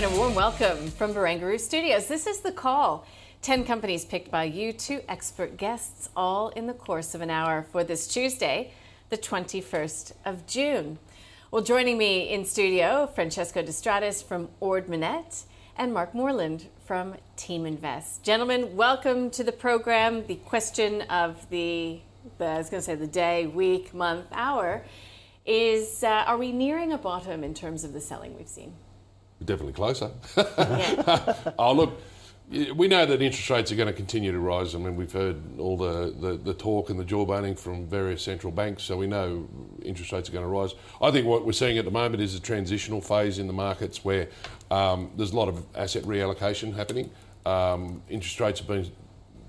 And a warm welcome from Barangaroo Studios. This is The Call. 10 companies picked by you, two expert guests, all in the course of an hour for this Tuesday, the 21st of June. Well, joining me in studio, Francesco De Stradis from Ord and Mark Moreland from Teaminvest. Gentlemen, welcome to the program. The question of the, the I was going to say the day, week, month, hour is uh, are we nearing a bottom in terms of the selling we've seen? Definitely closer. Oh, look, we know that interest rates are going to continue to rise. I mean, we've heard all the, the, the talk and the jawboning from various central banks, so we know interest rates are going to rise. I think what we're seeing at the moment is a transitional phase in the markets where um, there's a lot of asset reallocation happening. Um, interest rates have been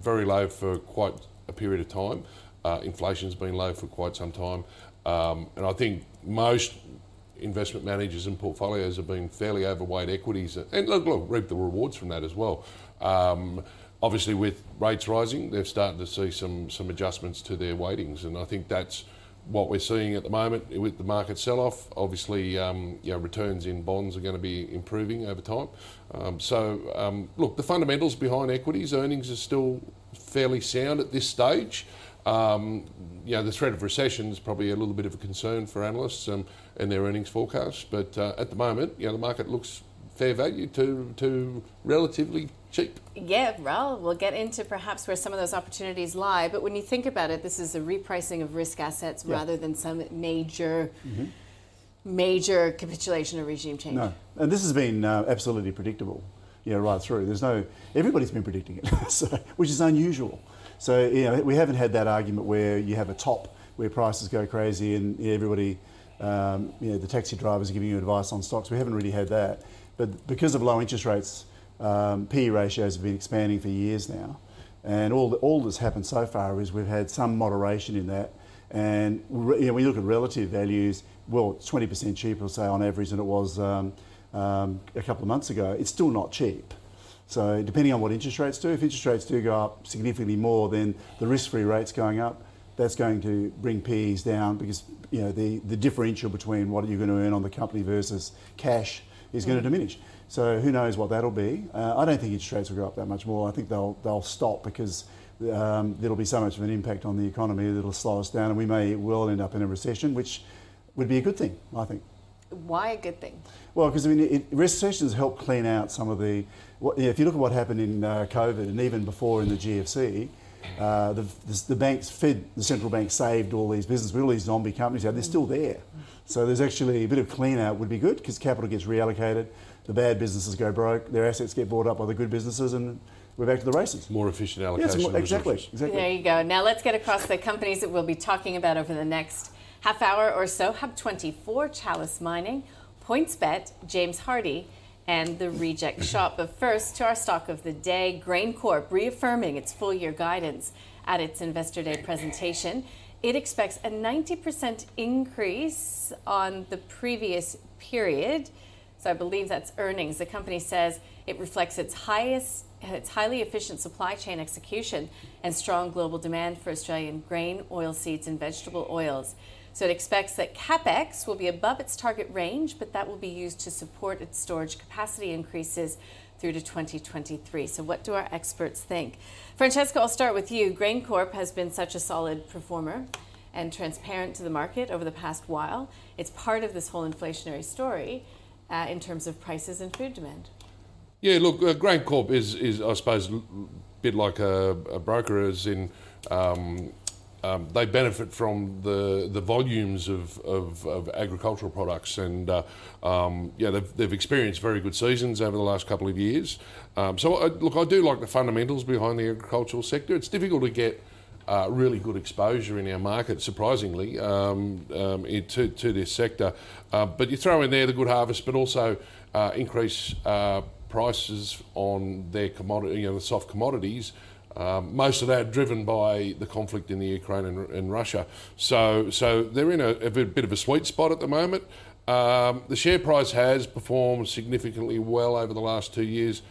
very low for quite a period of time. Uh, inflation's been low for quite some time. Um, and I think most investment managers and portfolios have been fairly overweight equities and look, look reap the rewards from that as well. Um, obviously, with rates rising, they're starting to see some some adjustments to their weightings, and I think that's what we're seeing at the moment with the market sell-off. Obviously, um, you know, returns in bonds are going to be improving over time. Um, so, um, look, the fundamentals behind equities, earnings are still fairly sound at this stage. Um, you know, the threat of recession is probably a little bit of a concern for analysts um, and their earnings forecasts. But uh, at the moment, you know, the market looks fair value to, to relatively cheap. Yeah, well, we'll get into perhaps where some of those opportunities lie. But when you think about it, this is a repricing of risk assets Yeah. rather than some major, major capitulation or regime change. No, and this has been uh, absolutely predictable, you know, right through. There's no, everybody's been predicting it, so, which is unusual. So, you know, we haven't had that argument where you have a top where prices go crazy and everybody, um, you know, the taxi drivers are giving you advice on stocks. We haven't really had that. But because of low interest rates, um, PE ratios have been expanding for years now. And all, all that's happened so far is we've had some moderation in that. And you know, when you look at relative values, well, it's 20% cheaper, say, on average than it was um, um, a couple of months ago. It's still not cheap. So depending on what interest rates do, if interest rates do go up significantly more, then the risk-free rates going up, that's going to bring PEs down because you know the, the differential between what you're going to earn on the company versus cash is going to diminish. So who knows what that'll be? Uh, I don't think interest rates will go up that much more. I think they'll they'll stop because um, there'll be so much of an impact on the economy that it'll slow us down, and we may well end up in a recession, which would be a good thing, I think. Why a good thing? Well, because I mean, it, recessions help clean out some of the. What, if you look at what happened in uh, COVID and even before in the GFC, uh, the, the, the banks fed the central bank saved all these businesses, all these zombie companies. They're still there, so there's actually a bit of clean out would be good because capital gets reallocated. The bad businesses go broke. Their assets get bought up by the good businesses, and we're back to the races. More efficient allocation. it's more, exactly, exactly. There you go. Now let's get across the companies that we'll be talking about over the next half hour or so. Hub 24, Chalice Mining, PointsBet, James Hardie, and the Reject mm-hmm. Shop. But first, to our stock of the day, GrainCorp reaffirming its full year guidance at its Investor Day presentation. It expects a 90% increase on the previous period. So I believe that's earnings. The company says it reflects its highest, its highly efficient supply chain execution and strong global demand for Australian grain, oilseeds, and vegetable oils. So it expects that capex will be above its target range, but that will be used to support its storage capacity increases through to 2023. So what do our experts think? Francesco, I'll start with you. GrainCorp has been such a solid performer and transparent to the market over the past while. It's part of this whole inflationary story uh, in terms of prices and food demand. Yeah, look, uh, GrainCorp is, is I suppose, a bit like a, a broker, as in um, um, they benefit from the the volumes of, of, of agricultural products, and uh, um, yeah, they've, they've experienced very good seasons over the last couple of years. Um, so, I, look, I do like the fundamentals behind the agricultural sector. It's difficult to get uh, really good exposure in our market, surprisingly, um, um, to, to this sector. Uh, but you throw in there the good harvest, but also uh, increase uh, prices on their commodity, you know, the soft commodities. Um, most of that driven by the conflict in the Ukraine and, and Russia. So, so they're in a, a, bit of a sweet spot at the moment. Um, the share price has performed significantly well over the last two years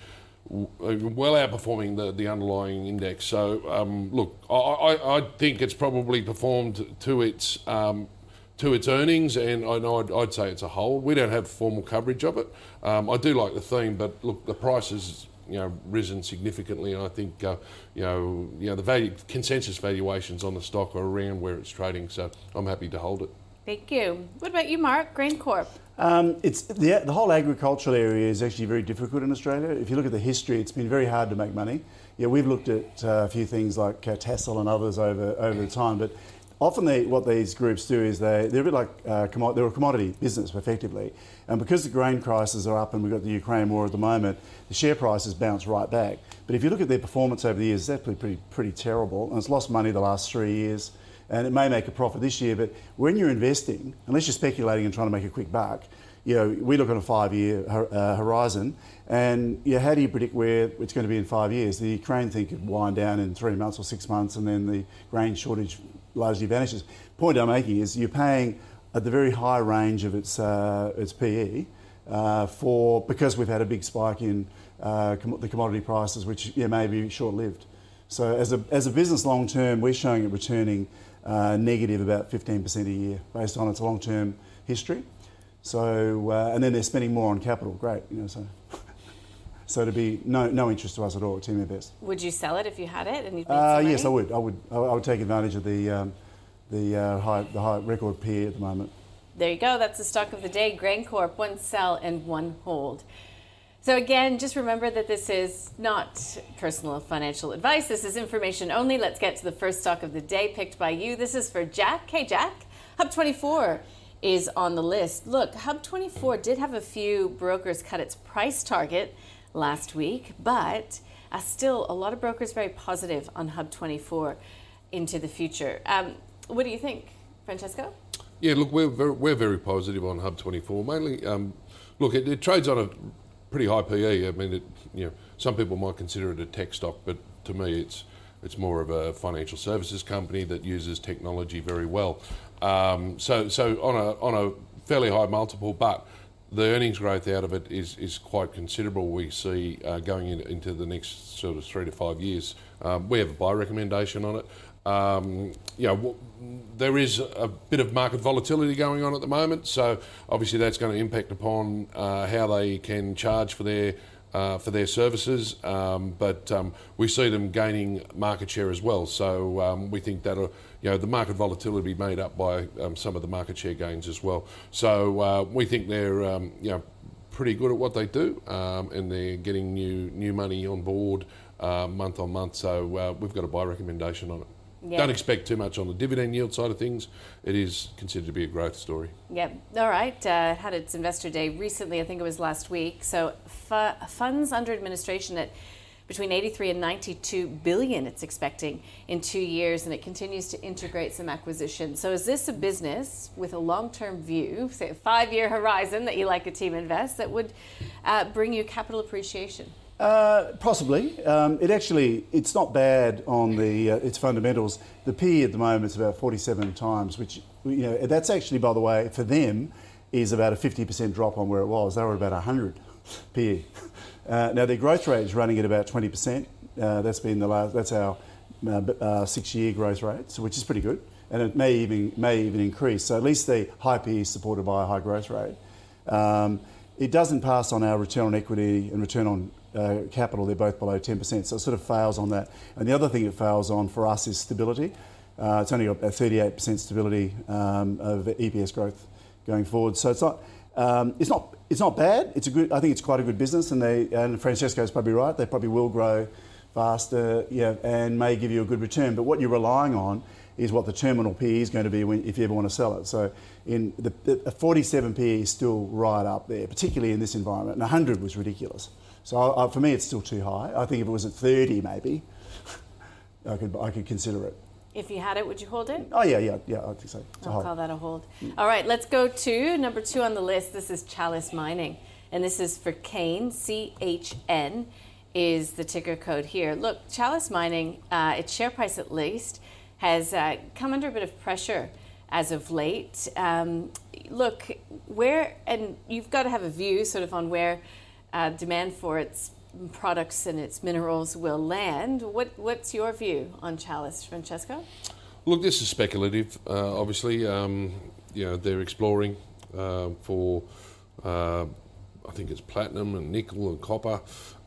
well outperforming the, the underlying index. So, um, look, I, I, I, think it's probably performed to its um, to its earnings, and I know I'd, I'd, say it's a hold. We don't have formal coverage of it. Um, I do like the theme, but look, the price has you know risen significantly, and I think uh, you know you know the value consensus valuations on the stock are around where it's trading. So I'm happy to hold it. Thank you. What about you, Mark? GrainCorp. Um, it's the, the whole agricultural area is actually very difficult in Australia. If you look at the history, it's been very hard to make money. Yeah, we've looked at uh, a few things like uh, Tassal and others over over the time, but often they, what these groups do is they they're a bit like uh, they're a commodity business effectively, and because the grain prices are up and we've got the Ukraine war at the moment, the share prices bounce right back. But if you look at their performance over the years, it's actually pretty pretty terrible, and it's lost money the last three years and it may make a profit this year. But when you're investing, unless you're speculating and trying to make a quick buck, you know, we look at a five-year uh, horizon, and yeah, how do you predict where it's going to be in five years? The Ukraine thing could wind down in three months or six months, and then the grain shortage largely vanishes. Point I'm making is you're paying at the very high range of its uh, its PE uh, for because we've had a big spike in uh, com- the commodity prices, which yeah, may be short-lived. So as a as a business long term, we're showing it returning uh, negative about 15% a year based on its long-term history. So, uh, and then they're spending more on capital. Great, you know. So, so to be no no interest to us at all at Teaminvest. Would you sell it if you had it and you'd uh, Yes, I would. I would. I would take advantage of the um, the uh, high the high record PE at the moment. There you go. That's the stock of the day. GrainCorp, one sell and one hold. So, again, just remember that this is not personal financial advice. This is information only. Let's get to the first stock of the day picked by you. This is for Jack. Hey, Jack. Hub24 is on the list. Look, Hub24 did have a few brokers cut its price target last week, but uh, still a lot of brokers very positive on Hub24 into the future. Um, what do you think, Francesco? Yeah, look, we're very, we're very positive on Hub24. Mainly, um, look, it, it trades on a pretty high PE. I mean, it, you know, some people might consider it a tech stock, but to me, it's it's more of a financial services company that uses technology very well. Um, so, so on a on a fairly high multiple, but the earnings growth out of it is, is quite considerable. We see uh, going in, into the next sort of three to five years. Um, we have a buy recommendation on it. Um, you know, there is a bit of market volatility going on at the moment, so obviously that's going to impact upon uh, how they can charge for their uh, for their services. Um, but um, we see them gaining market share as well. So um, we think that you know the market volatility be made up by um, some of the market share gains as well. So uh, we think they're um, you know pretty good at what they do, um, and they're getting new new money on board uh, month on month. So uh, we've got a buy recommendation on it. Yeah. Don't expect too much on the dividend yield side of things. It is considered to be a growth story. Yep. All right. Uh, had its investor day recently. I think it was last week. So fu- funds under administration at between 83 and 92 billion it's expecting in two years and it continues to integrate some acquisitions so is this a business with a long-term view say a five-year horizon that you like a Teaminvest that would uh, bring you capital appreciation uh, possibly. Um, it actually, it's not bad on the uh, its fundamentals. The PE at the moment is about 47 times, which you know that's actually, by the way, for them, is about a 50% drop on where it was. They were about 100 PE. Uh, now their growth rate is running at about 20%. Uh, that's been the last. That's our uh, uh, six-year growth rate, so which is pretty good, and it may even may even increase. So at least the high PE is supported by a high growth rate. Um, it doesn't pass on our return on equity and return on uh, capital, they're both below 10%. So it sort of fails on that. And the other thing it fails on for us is stability. Uh, it's only got a 38% stability um, of EPS growth going forward. So it's not, um, it's not, it's not bad. It's a good. I think it's quite a good business, and they and Francesco's probably right. They probably will grow faster, yeah, and may give you a good return. But what you're relying on is what the terminal PE is going to be when, if you ever want to sell it. So, in the, the 47 PE is still right up there, particularly in this environment. And 100 was ridiculous. So I, I, for me, it's still too high. I think if it was at 30, maybe I could I could consider it. If you had it, would you hold it? Oh yeah, yeah, yeah. I think so. I'll call that a hold. All right, let's go to number two on the list. This is Chalice Mining, and this is for Kane. C H N is the ticker code here. Look, Chalice Mining, uh, its share price at least has uh, come under a bit of pressure as of late. Um, look, where and you've got to have a view sort of on where uh, demand for its products and its minerals will land. What, what's your view on Chalice, Francesco? Look, this is speculative. Uh, obviously, um, you know they're exploring uh, for uh, I think it's platinum and nickel and copper.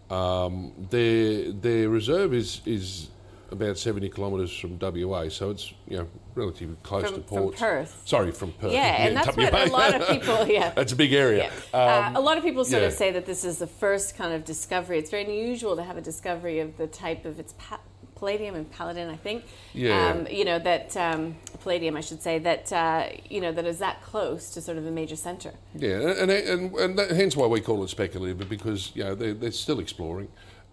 Um, their their reserve is is about 70 kilometres from WA, so it's you know relatively close from, to ports. From Perth. Sorry, from Perth. Yeah, yeah and that's WA. what a lot of people. Yeah, that's a big area. Yeah. Um, uh, a lot of people sort yeah. of say that this is the first kind of discovery. It's very unusual to have a discovery of the type of its pa- palladium and paladin. I think. Yeah. Um, you know that um, palladium, I should say that uh, you know that is that close to sort of a major centre. Yeah, and and, and that, hence why we call it speculative, because you know they're, they're still exploring.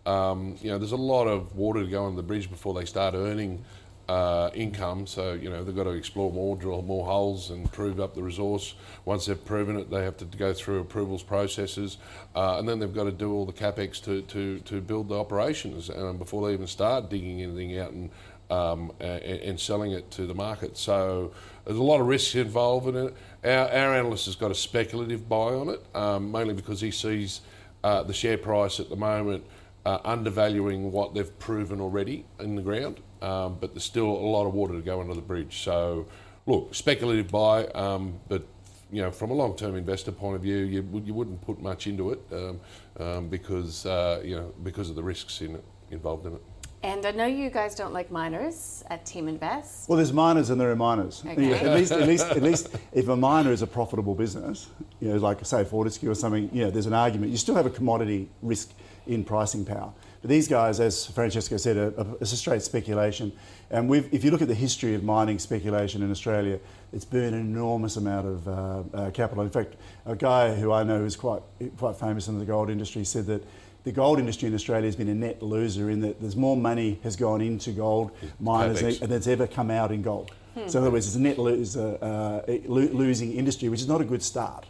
Um, you know, there's a lot of water to go on the bridge before they start earning uh, income. So you know they've got to explore more, drill more holes, and prove up the resource. Once they've proven it, they have to go through approvals processes, uh, and then they've got to do all the capex to to, to build the operations um, before they even start digging anything out and, um, and, and selling it to the market. So there's a lot of risks involved in it. Our, our analyst has got a speculative buy on it, um, mainly because he sees uh, the share price at the moment uh, undervaluing what they've proven already in the ground, um, but there's still a lot of water to go under the bridge. So, look, speculative buy, um, but you know, from a long-term investor point of view, you, you wouldn't put much into it um, um because uh, you know because of the risks in it, involved in it. And I know you guys don't like miners at Teaminvest. Well, there's miners and there are miners. Okay. Yeah, at least, at least, at least, if a miner is a profitable business, you know, like say Fortescue or something, you know, there's an argument. You still have a commodity risk in pricing power. But these guys, as Francesco said, are, are, it's a straight speculation. And if you look at the history of mining speculation in Australia, it's burned an enormous amount of uh, uh, capital. In fact, a guy who I know who's quite quite famous in the gold industry said that the gold industry in Australia has been a net loser in that there's more money has gone into gold miners than that's ever come out in gold. Hmm. So in other words, it's a net loser, uh, losing industry, which is not a good start.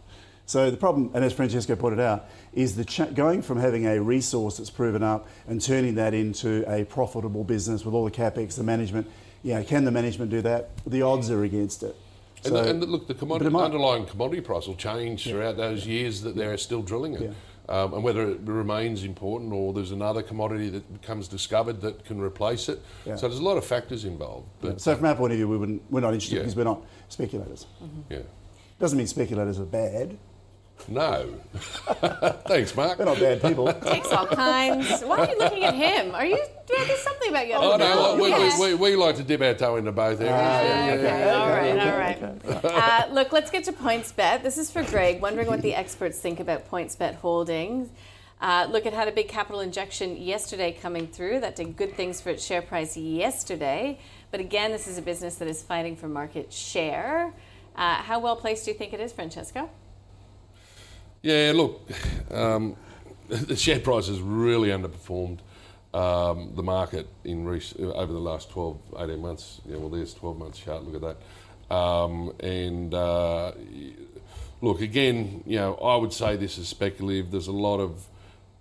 So the problem, and as Francesco pointed out, is the ch- going from having a resource that's proven up and turning that into a profitable business with all the capex, the management. You know, can the management do that? The odds are against it. So, and, and, look, the commodity, underlying commodity price will change yeah. throughout those years that they're still drilling it. Yeah. Um, and whether it remains important or there's another commodity that becomes discovered that can replace it. Yeah. So there's a lot of factors involved. Yeah. So from our point of view, we wouldn't, we're not interested yeah. because we're not speculators. Mm-hmm. Yeah. Doesn't mean speculators are bad. No. Thanks, Mark. They're not bad people. Takes all kinds. Why are you looking at him? Are you? There's something about you. Oh no, we, we, we, we, like to dip our toe into both areas. Yeah, okay. okay. All right, all right. Uh, look, let's get to PointsBet. This is for Greg, wondering what the experts think about PointsBet Holdings. Uh, look, it had a big capital injection yesterday coming through. That did good things for its share price yesterday. But again, this is a business that is fighting for market share. Uh, how well placed do you think it is, Francesco? Yeah, look, um, the share price has really underperformed um, the market in over the last 12, 18 months. Yeah, well, there's 12 months chart. Look at that. Um, and uh, look, again, you know, I would say this is speculative. There's a lot of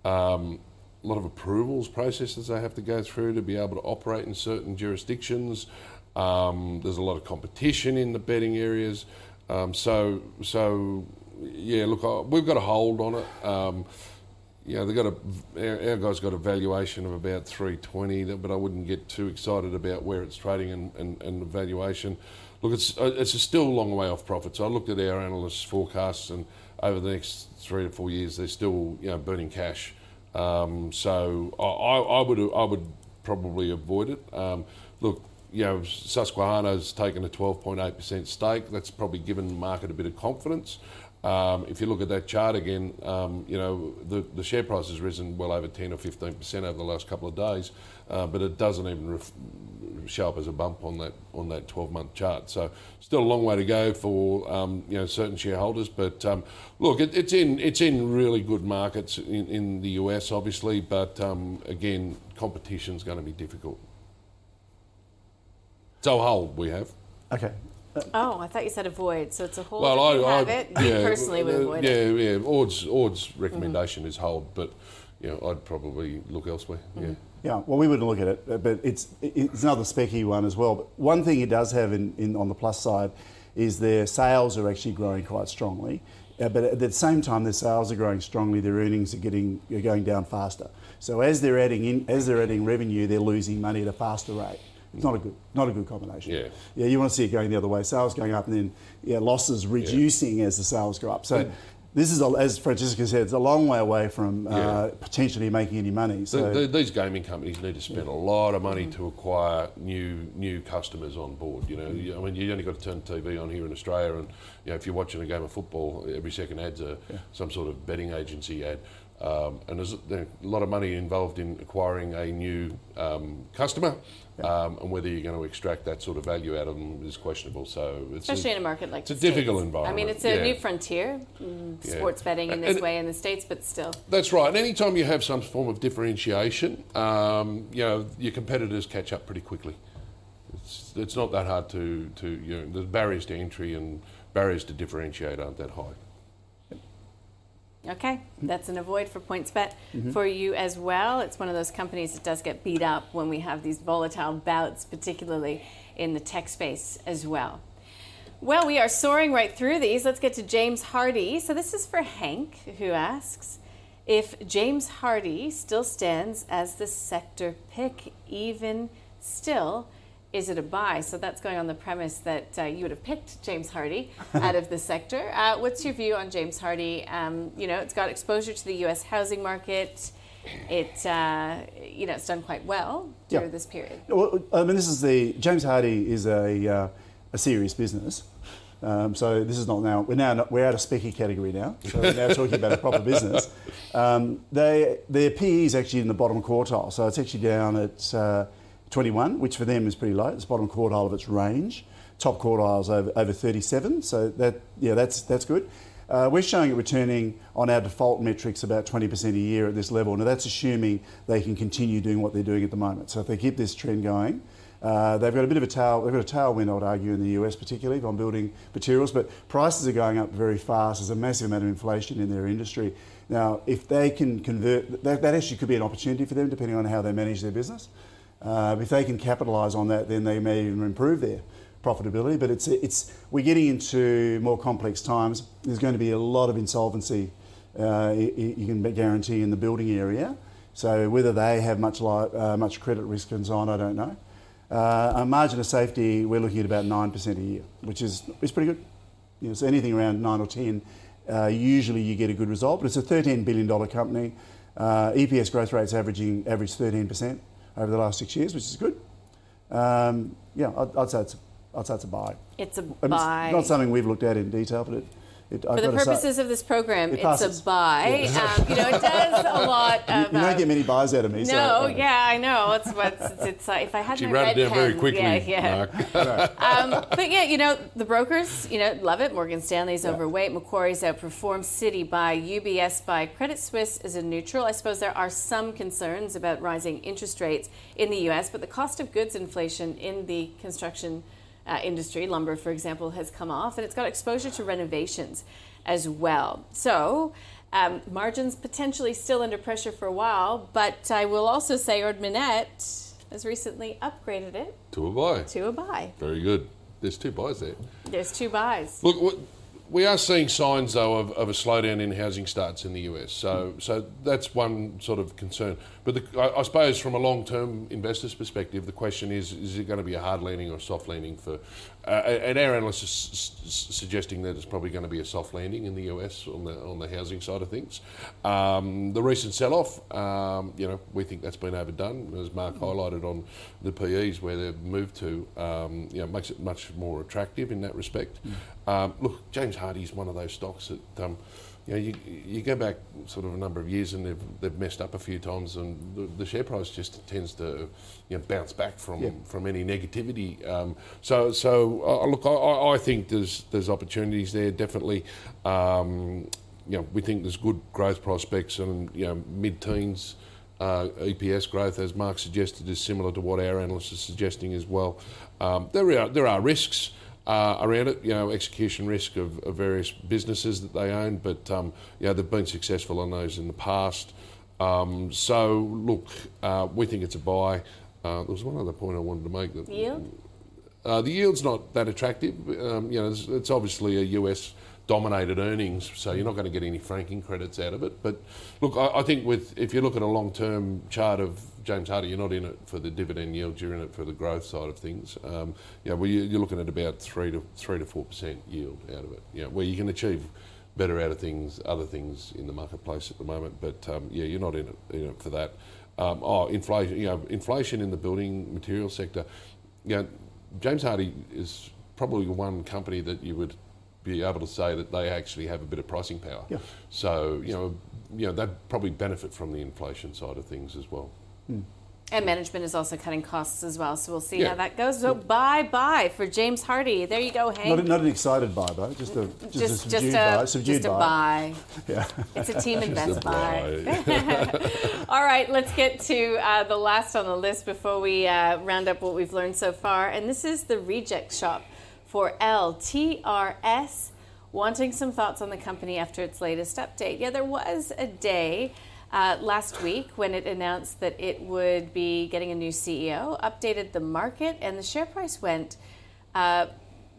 um, a lot of approvals processes they have to go through to be able to operate in certain jurisdictions. Um, there's a lot of competition in the betting areas. Um, so, so yeah, look, we've got a hold on it. Um, you know, they got a our, our guys got a valuation of about 320, but I wouldn't get too excited about where it's trading and, and, and the valuation. Look, it's uh, it's still a long way off profits. I looked at our analysts' forecasts, and over the next three to four years, they're still you know burning cash. Um, so I, I, would I would probably avoid it. Um, look, you know, Susquehanna's taken a 12.8% stake. That's probably given the market a bit of confidence. Um, if you look at that chart again, um, you know the, the share price has risen well over 10 or 15 percent over the last couple of days, uh, but it doesn't even ref- show up as a bump on that on that 12 month chart. So still a long way to go for um, you know certain shareholders. But um, look, it, it's in it's in really good markets in, in the US, obviously, but um, again, competition's going to be difficult. So hold we have. Okay. Oh, I thought you said avoid. So it's a hold. Well, if you I, have I it. You personally would avoid yeah, it. Yeah, yeah. Ord's, Ord's recommendation is hold, but you know, I'd probably look elsewhere. Yeah. Yeah, well, we wouldn't look at it, but it's it's another specky one as well. But one thing it does have in, in on the plus side is their sales are actually growing quite strongly. Uh, but at the same time, their sales are growing strongly. Their earnings are getting are going down faster. So as they're adding in, as they're adding revenue, they're losing money at a faster rate. It's not a good not a good combination. Yeah. Yeah, you want to see it going the other way. Sales going up and then yeah, losses reducing as the sales go up. So. This is, a, as Francesco said, it's a long way away from uh, potentially making any money. So The- the- these gaming companies need to spend a lot of money to acquire new new customers on board. You know, You- I mean, you only got to turn the TV on here in Australia, and you know, if you're watching a game of football, every second ad's a some sort of betting agency ad. Um, and there's a lot of money involved in acquiring a new um, customer, um, and whether you're going to extract that sort of value out of them is questionable. So, it's Especially in a market like it's a the difficult States. environment. I mean, it's a yeah. new frontier, mm, Yeah. sports betting in this and- way in the States, but still. That's right. And anytime you have some form of differentiation, um, you know, your competitors catch up pretty quickly. It's, it's not that hard to, to, you know, the barriers to entry and barriers to differentiate aren't that high. Okay, that's an avoid for PointsBet Mm-hmm. for you as well. It's one of those companies that does get beat up when we have these volatile bouts, particularly in the tech space as well. Well, we are soaring right through these. Let's get to James Hardie. So this is for Hank, who asks if James Hardie still stands as the sector pick, even still. Is it a buy? So that's going on the premise that uh, you would have picked James Hardie out of the sector. Uh, what's your view on James Hardie? Um, you know, it's got exposure to the U.S. housing market. It, uh, you know, it's done quite well during Yeah. this period. Well, I mean, this is the James Hardie is a uh, a serious business. Um, so this is not now we're now not, we're out of specky category now. So we're now talking about a proper business. Um, they their PE is actually in the bottom quartile, so it's actually down at uh, 21, which for them is pretty low. It's bottom quartile of its range. Top quartile is over, over 37, so that yeah that's that's good. Uh, we're showing it returning on our default metrics about 20% a year at this level. Now that's assuming they can continue doing what they're doing at the moment. So if they keep this trend going, uh, they've got a bit of a tail. They've got a tailwind, I would argue, in the US particularly on building materials. But prices are going up very fast. There's a massive amount of inflation in their industry. Now, if they can convert, that, that actually could be an opportunity for them, depending on how they manage their business. Uh, if they can capitalise on that, then they may even improve their profitability. But it's it's we're getting into more complex times. There's going to be a lot of insolvency. Uh, you, can guarantee in the building area. So whether they have much li- uh, much credit risk and so on, I don't know. Uh, a margin of safety, we're looking at about nine percent a year, which is is pretty good. You know, so anything around nine or ten, uh, usually you get a good result. But it's a thirteen billion dollar company. Uh, EPS growth rates averaging average thirteen percent over the last six years, which is good. Um, yeah, I'd, I'd say it's I'd say it's a buy. It's a mean, it's buy. not something we've looked at in detail, but it. It For the purposes of this program, It it's a buy. Um, you know, it does a lot you, of. you uh, don't get many buys out of me. so, no, uh, yeah, I know. It's what it's, it's uh, if I had She my wrote red it down very pen, quickly, Yeah, yeah. Mark. Um, but yeah, you know, the brokers, you know, love it. Morgan Stanley's overweight. Macquarie's outperformed. Citi by UBS by Credit Suisse is a neutral. I suppose there are some concerns about rising interest rates in the U.S., but the cost of goods inflation in the construction uh, industry, lumber, for example, has come off, and it's got exposure to renovations as well. So. Um, margins potentially still under pressure for a while, but I will also say Ord has recently upgraded it to a buy. to a buy. Very good. There's two buys there. There's two buys. Look, we are seeing signs though of, of a slowdown in housing starts in the US. So, so that's one sort of concern. But the, I, I suppose from a long-term investor's perspective, the question is: Is it going to be a hard landing or a soft landing? For uh, and our analysts are s- suggesting that it's probably going to be a soft landing in the US on the on the housing side of things. Um, the recent sell-off, um, you know, we think that's been overdone, as Mark highlighted on the PEs where they've moved to. Um, you know, makes it much more attractive in that respect. Um, look, James Hardie is one of those stocks that. You, know, you, you go back sort of a number of years and they've, they've messed up a few times and the, the share price just tends to you know, bounce back from, Yeah. from any negativity. Um, so so uh, look, I, I think there's there's opportunities there definitely. Um, you know, we think there's good growth prospects and you know mid-teens uh, EPS growth, as Mark suggested, is similar to what our analysts are suggesting as well. Um, there are there are risks. Uh, around it, you know, execution risk of, of various businesses that they own, but um, you know, they've been successful on those in the past. Um, so, look, uh, we think it's a buy. Uh, there was one other point I wanted to make. That, Yield? uh, the yield's not that attractive. Um, you know, it's, it's obviously a US dominated earnings, so you're not going to get any franking credits out of it. But look, I, I think with if you look at a long term chart of James Hardie, you're not in it for the dividend yield, you're in it for the growth side of things. Um, you know, well, you- you're looking at about three to three to four percent yield out of it. You know, where you can achieve better out of things, other things in the marketplace at the moment. But um, yeah, you're not in it, in it for that. Um, oh, inflation. You know, inflation in the building material sector. You know, James Hardie is probably one company that you would be able to say that they actually have a bit of pricing power. Yeah. So you know, you know, they probably benefit from the inflation side of things as well. And management is also cutting costs as well, so we'll see Yeah. how that goes. So bye bye for James Hardie. There you go, Hank. Not, not an excited bye bye, just a just, a just, subdued just a, Subdued just a. Yeah. It's a team invest a buy. buy. All right, let's get to uh, the last on the list before we uh, round up what we've learned so far. And this is the reject shop for LTRS. Wanting some thoughts on the company after its latest update. Yeah, there was a day uh, last week when it announced that it would be getting a new CEO, updated the market, and the share price went. Uh,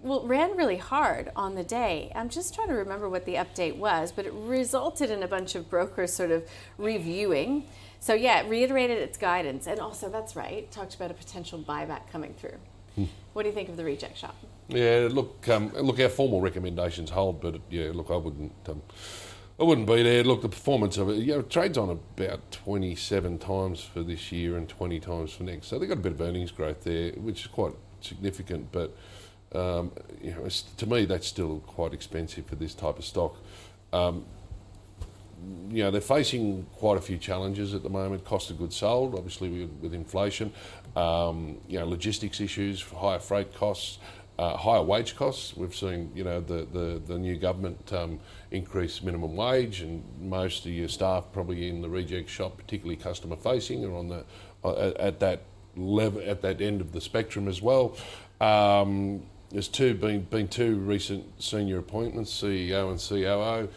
well, ran really hard on the day. I'm just trying to remember what the update was, but it resulted in a bunch of brokers sort of reviewing. So, yeah, it reiterated its guidance. And also, that's right, talked about a potential buyback coming through. What do you think of the reject shop? Yeah, look, um, look, our formal recommendations hold, but yeah, look, I wouldn't, um, I wouldn't be there. Look, the performance of it, you know, trades on about 27 times for this year and 20 times for next, so they've got a bit of earnings growth there, which is quite significant. But um, you know, to me, that's still quite expensive for this type of stock. Um, you know, they're facing quite a few challenges at the moment. Cost of goods sold, obviously with, with inflation. Um, you know, logistics issues, higher freight costs, uh, higher wage costs. We've seen, you know, the the, the new government um, increase minimum wage, and most of your staff probably in the reject shop, particularly customer facing, are on the uh, at, at that level at that end of the spectrum as well. Um, there's two been been two recent senior appointments, CEO and COO.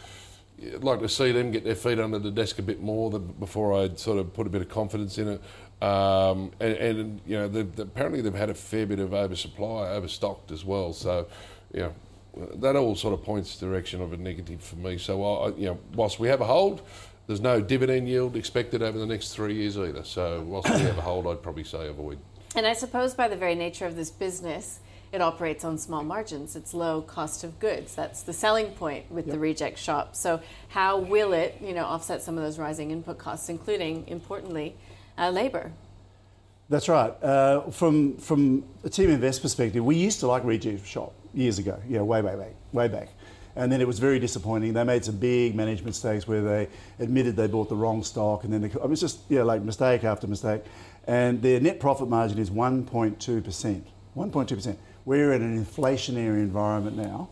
I'd like to see them get their feet under the desk a bit more than before I'd sort of put a bit of confidence in it. Um, and, and you know, they've, apparently they've had a fair bit of oversupply, overstocked as well. So, you know, that all sort of points the direction of a negative for me. So, I, I- you know, whilst we have a hold, there's no dividend yield expected over the next three years either. So, whilst we have a hold, I'd probably say avoid. And I suppose by the very nature of this business, it operates on small margins. It's low cost of goods. That's the selling point with the reject shop. So how will it, you know, offset some of those rising input costs, including, importantly, uh, labor? That's right. Uh, from from a Teaminvest perspective, we used to like Reject Shop years ago. Yeah, way way way way back. And then it was very disappointing. They made some big management mistakes where they admitted they bought the wrong stock, and then they, I mean, just yeah, like mistake after mistake. And their net profit margin is 1.2 percent. 1.2 percent. We're in an inflationary environment now,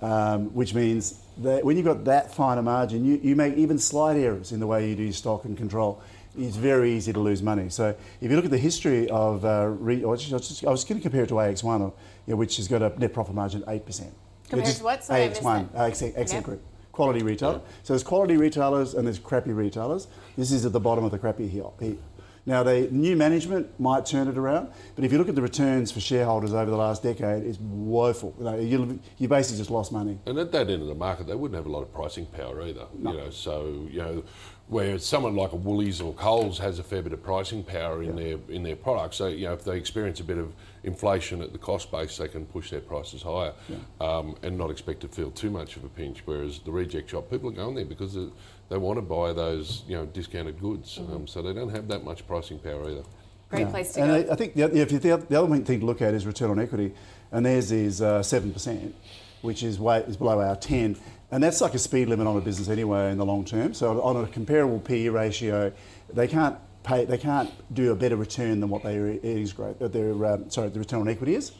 um, which means that when you've got that fine a margin, you, you make even slight errors in the way you do your stock and control. It's very easy to lose money. So if you look at the history of, uh, re, I was just, I was going to compare it to AX1, or, you know, which has got a net profit margin of 8%. Compared to what? Sorry, AX1, that. AX, Accent Yep. Group. Quality retailer. So there's quality retailers and there's crappy retailers. This is at the bottom of the crappy heap. heap. Now, the new management might turn it around, but if you look at the returns for shareholders over the last decade, it's woeful. You, know, you, you basically just lost money. And at that end of the market, they wouldn't have a lot of pricing power either. You know, so you know, where someone like a Woolies or Coles has a fair bit of pricing power in their in their products. So you know, if they experience a bit of inflation at the cost base, they can push their prices higher um, and not expect to feel too much of a pinch. Whereas the reject shop, people are going there because they, they want to buy those you know discounted goods, um, so they don't have that much pricing power either. Great Yeah. place to and go. I, I think the, other- if you, the, other- the other thing to look at is return on equity, and theirs is uh, seven percent. Which is way is below our 10, and that's like a speed limit on a business anyway in the long term. So on a comparable PE ratio, they can't pay, they can't do a better return than what their earnings growth, their um, sorry, the return on equity is.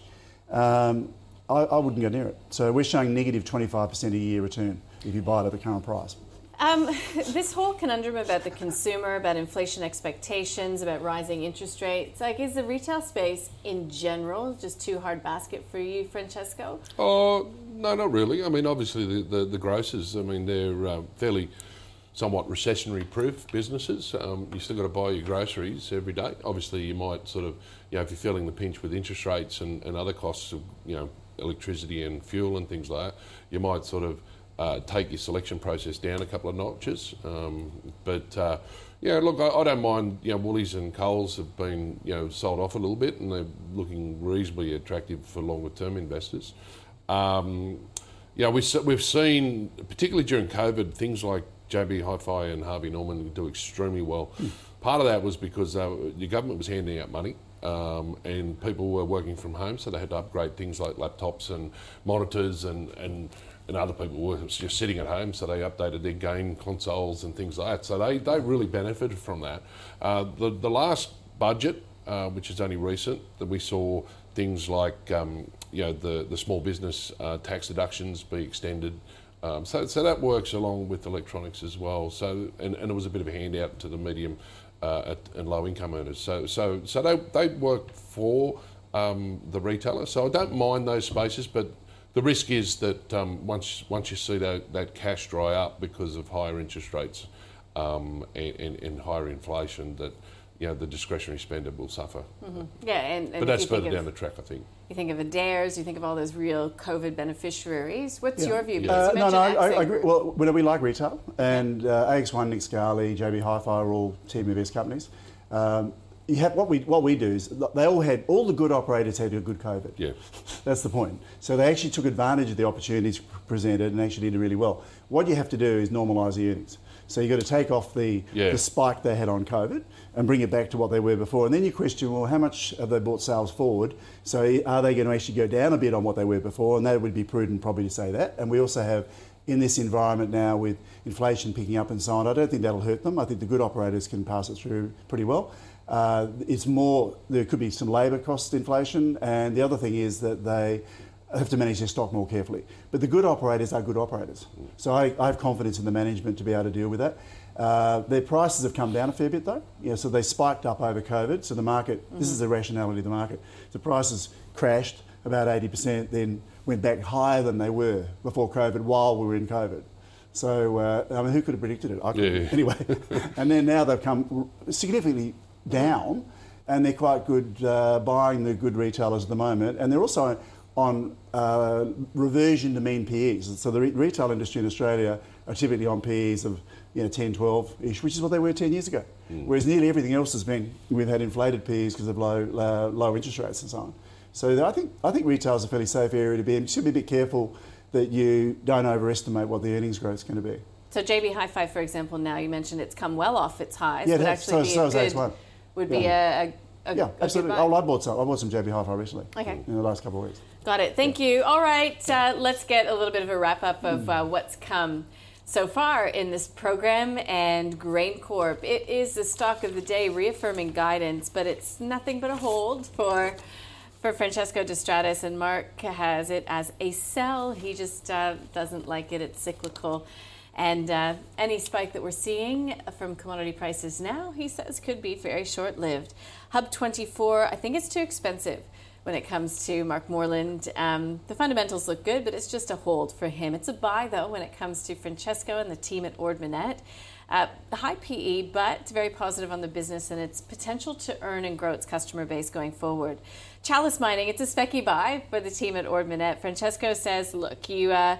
Um, I, I, wouldn't go near it. So we're showing negative 25% a year return if you buy it at the current price. Um, this whole conundrum about the consumer, about inflation expectations, about rising interest rates, like is the retail space in general just too hard basket for you, Francesco? Oh, no, not really. I mean, obviously the, the, the grocers, I mean, they're uh, fairly somewhat recessionary proof businesses. Um, you still got to buy your groceries every day. Obviously, you might sort of, you know, if you're feeling the pinch with interest rates and, and other costs of, you know, electricity and fuel and things like that, you might sort of uh, take your selection process down a couple of notches. Um, but uh, yeah, look, I, I, don't mind. You know, Woolies and Coles have been you know sold off a little bit, and they're looking reasonably attractive for longer term investors. Um, yeah, we, we've seen, particularly during COVID, things like JB Hi-Fi and Harvey Norman do extremely well. Mm. Part of that was because uh, the government was handing out money. Um, and people were working from home, so they had to upgrade things like laptops and monitors, and, and, and other people were just sitting at home, so they updated their game consoles and things like that. So they, they really benefited from that. Uh, the, the last budget, uh, which is only recent, that we saw things like um, you know the, the small business uh, tax deductions be extended. Um, so, so that works along with electronics as well. So, and, and it was a bit of a handout to the medium uh, and low income earners. So, so, so they, they work for um, the retailer. So I don't mind those spaces, but the risk is that um, once once you see that, that cash dry up because of higher interest rates um, and, and, and, higher inflation, that you know the discretionary spender will suffer. Mm-hmm. Yeah, and, and but that's further down the track, I think. You think of Adairs, you think of all those real COVID beneficiaries. What's yeah. your view? Yeah. Uh, no, no, I, I, agree. Well, we like retail, and uh, AX1, Nick Scali, JB Hi-Fi are all team of companies. Um, you have, what we what we do is they all had all the good operators had a good COVID. Yeah, that's the point. So they actually took advantage of the opportunities presented and actually did really well. What you have to do is normalise the earnings. So you've got to take off the, yeah. the spike they had on COVID and bring it back to what they were before. And then you question, well, how much have they brought sales forward? So are they going to actually go down a bit on what they were before? And that would be prudent probably to say that. And we also have in this environment now with inflation picking up and so on, I don't think that'll hurt them. I think the good operators can pass it through pretty well. Uh, it's more, there could be some labour cost inflation, and the other thing is that they have to manage their stock more carefully. But the good operators are good operators. So I, I have confidence in the management to be able to deal with that. Uh, their prices have come down a fair bit though. Yeah, so they spiked up over COVID. So the market, mm-hmm. this is the rationality of the market. The prices crashed about 80%, then went back higher than they were before COVID while we were in COVID. So, uh, I mean, who could have predicted it? I could. Yeah. Anyway, and then now they've come significantly down and they're quite good uh, buying the good retailers at the moment. And they're also on uh, reversion to mean PEs. So the re- retail industry in Australia are typically on PEs of you know, 10, 12 ish, which is what they were 10 years ago. Mm. Whereas nearly everything else has been, we've had inflated PEs because of low, low, low interest rates and so on. So I think, I think retail is a fairly safe area to be in. You should be a bit careful that you don't overestimate what the earnings growth is going to be. So JB Hi-Fi, for example, now you mentioned it's come well off its highs. Yeah, would actually so, be so good, would be yeah. a, a a, yeah, absolutely. Oh, I bought some. I bought some JB Hi-Fi recently. Okay. In the last couple of weeks. Got it. Thank you. All right, uh, let's get a little bit of a wrap up of uh, what's come so far in this program and GrainCorp. It is the stock of the day, reaffirming guidance, but it's nothing but a hold for for Francesco De Stradis, and Mark has it as a sell. He just uh, doesn't like it. It's cyclical. And uh, any spike that we're seeing from commodity prices now, he says, could be very short lived. Hub 24, I think it's too expensive when it comes to Mark Moreland. Um, the fundamentals look good, but it's just a hold for him. It's a buy, though, when it comes to Francesco and the team at Ord. Uh, high PE, but very positive on the business and its potential to earn and grow its customer base going forward. Chalice Mining, it's a specky buy for the team at Ord. Francesco says, look, you. Uh,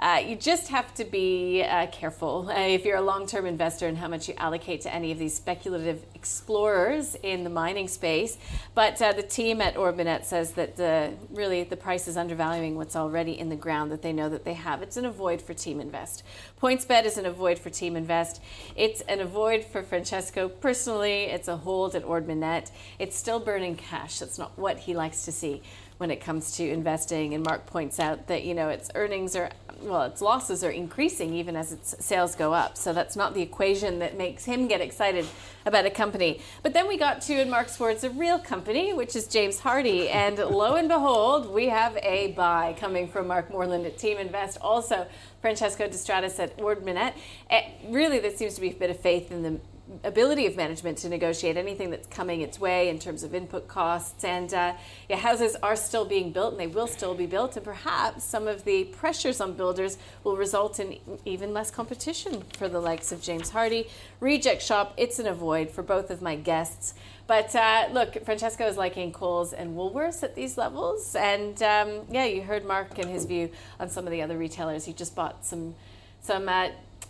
Uh, you just have to be uh, careful uh, if you're a long term investor in how much you allocate to any of these speculative explorers in the mining space. But uh, the team at Ord Minnett says that the, really the price is undervaluing what's already in the ground that they know that they have. It's an avoid for Teaminvest. PointsBet is an avoid for Teaminvest. It's an avoid for Francesco personally. It's a hold at Ord Minnett. It's still burning cash. That's not what he likes to see when it comes to investing. And Mark points out that you know its earnings are well, its losses are increasing even as its sales go up. So that's not the equation that makes him get excited about a company. But then we got to, in Mark's words, a real company, which is James Hardie. And lo and behold, we have a buy coming from Mark Moreland at Teaminvest. Also, Francesco De Stradis at Ord Minnett. Eh, really, there seems to be a bit of faith in the ability of management to negotiate anything that's coming its way in terms of input costs. And uh, yeah, houses are still being built and they will still be built. And perhaps some of the pressures on builders will result in even less competition for the likes of James Hardie. Reject Shop, it's an avoid for both of my guests. But uh, look, Francesco is liking Coles and Woolworths at these levels. And um, yeah, you heard Mark and his view on some of the other retailers. He just bought some some uh,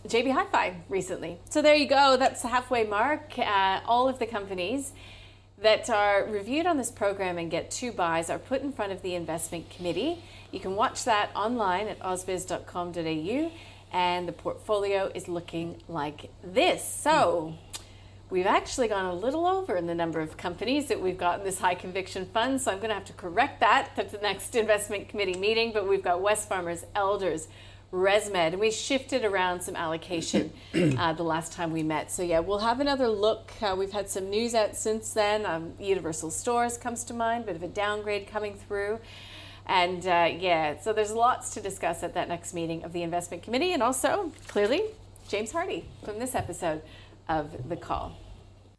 JB Hi-Fi recently. So there you go. That's the halfway mark. Uh, all of the companies that are reviewed on this program and get two buys are put in front of the investment committee. You can watch that online at ausbiz.com.au, and the portfolio is looking like this. So. We've actually gone a little over in the number of companies that we've got in this high conviction fund, so I'm going to have to correct that at the next investment committee meeting. But we've got Wesfarmers, Elders, ResMed, and we shifted around some allocation uh, the last time we met. So yeah, we'll have another look. Uh, we've had some news out since then. Um, Universal Stores comes to mind, bit of a downgrade coming through. And uh, yeah, so there's lots to discuss at that next meeting of the investment committee, and also clearly James Hardie from this episode of the call.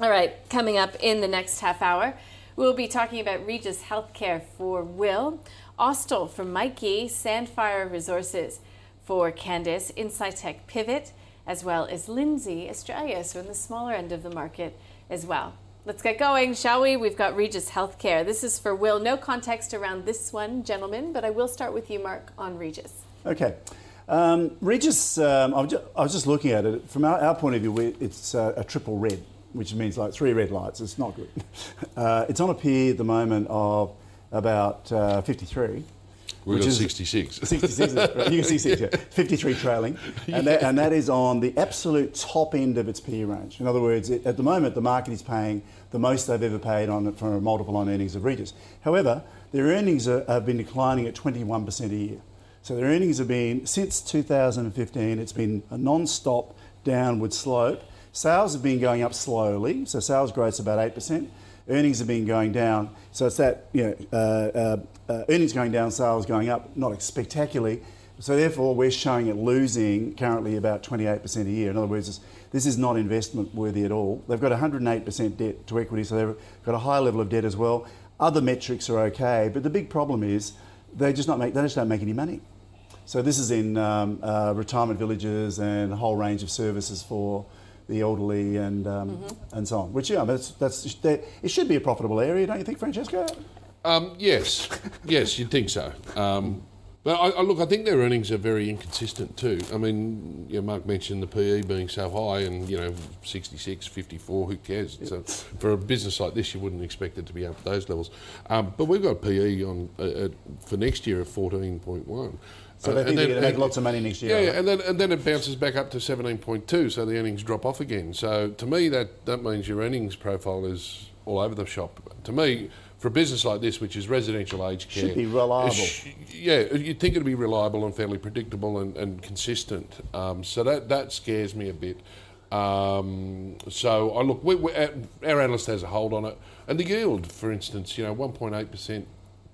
All right, coming up in the next half hour, we'll be talking about Regis Healthcare for Will, Austal for Mikey, Sandfire Resources for Candice, Incitec Pivot, as well as Lindsay Australia, so in the smaller end of the market as well. Let's get going, shall we? We've got Regis Healthcare. This is for Will. No context around this one, gentlemen, but I will start with you, Mark, on Regis. Okay. Um, Regis, um, I, was just, I was just looking at it. From our, our point of view, it's uh, a triple red which means like three red lights. It's not good. Uh, it's on a a P at the moment of about uh, 53. We've got 66. 66, right. you can see six, yeah. 53 trailing. And, that, and that is on the absolute top end of its P range. In other words, it, at the moment, the market is paying the most they've ever paid on for a multiple on earnings of Regis. However, their earnings are, have been declining at 21% a year. So their earnings have been, since 2015, it's been a non stop downward slope. Sales have been going up slowly, so sales growth is about 8%. Earnings have been going down, so it's that, you know, uh, uh, uh, earnings going down, sales going up, not spectacularly. So therefore, we're showing it losing currently about 28% a year. In other words, this is not investment worthy at all. They've got 108% debt to equity, so they've got a high level of debt as well. Other metrics are okay, but the big problem is they just not make they just don't make any money. So this is in um, uh, retirement villages and a whole range of services for the elderly and um, mm-hmm. and so on. Which yeah, that's that's it should be a profitable area, don't you think, Francesco? Um, yes, yes, you'd think so. Um, but I, I, look, I think their earnings are very inconsistent too. I mean, you know, Mark mentioned the PE being so high, and you know, 66, 54, who cares? So for a business like this, you wouldn't expect it to be up at those levels. Um, but we've got PE on uh, uh, for next year of 14.1. So they think they're going to make lots of money next year. Yeah, yeah, and then and then it bounces back up to 17.2, so the earnings drop off again. So to me, that that means your earnings profile is all over the shop. To me, for a business like this, which is residential aged care, should be reliable. Sh- yeah, you'd think it'd be reliable and fairly predictable and, and consistent. Um, so that that scares me a bit. Um, so I look, we, we, our analyst has a hold on it, and the yield, for instance, you know, 1.8 percent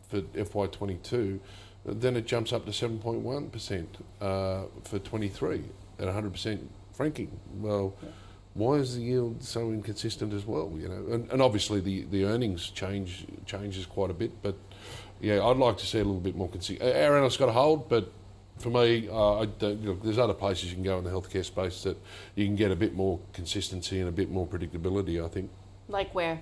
for FY22, then it jumps up to 7.1% uh, for 23 at 100% franking. Well, why is the yield so inconsistent as well? You know, and, and obviously the, the earnings change changes quite a bit, but yeah, I'd like to see a little bit more consistent. Our analysts got a hold, but for me, uh, I don't, there's other places you can go in the healthcare space that you can get a bit more consistency and a bit more predictability. I think. Like where?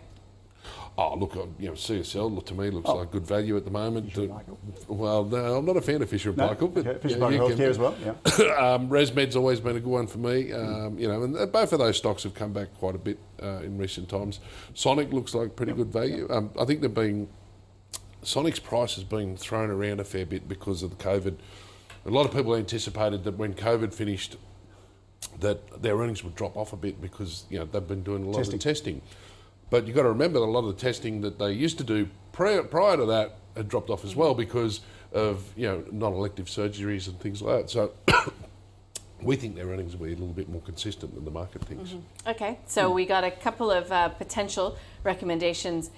Oh, look, uh, you know, CSL look, to me looks Oh. like good value at the moment. Fisher Paykel. Well, no, I'm not a fan of Fisher and No? Paykel, but Okay, Fisher yeah, Paykel can Healthcare as well, yeah. um, ResMed's always been a good one for me. Um, you know, and uh, both of those stocks have come back quite a bit uh, in recent times. Sonic looks like pretty good value. Um, I think they're being Sonic's price has been thrown around a fair bit because of the COVID. A lot of people anticipated that when COVID finished, that their earnings would drop off a bit because you know they've been doing a lot Testing. of testing. But you've got to remember that a lot of the testing that they used to do prior, prior to that had dropped off as well because of you know non-elective surgeries and things like that. So we think their earnings will be a little bit more consistent than the market thinks. Okay, so Hmm. we got a couple of uh, potential recommendations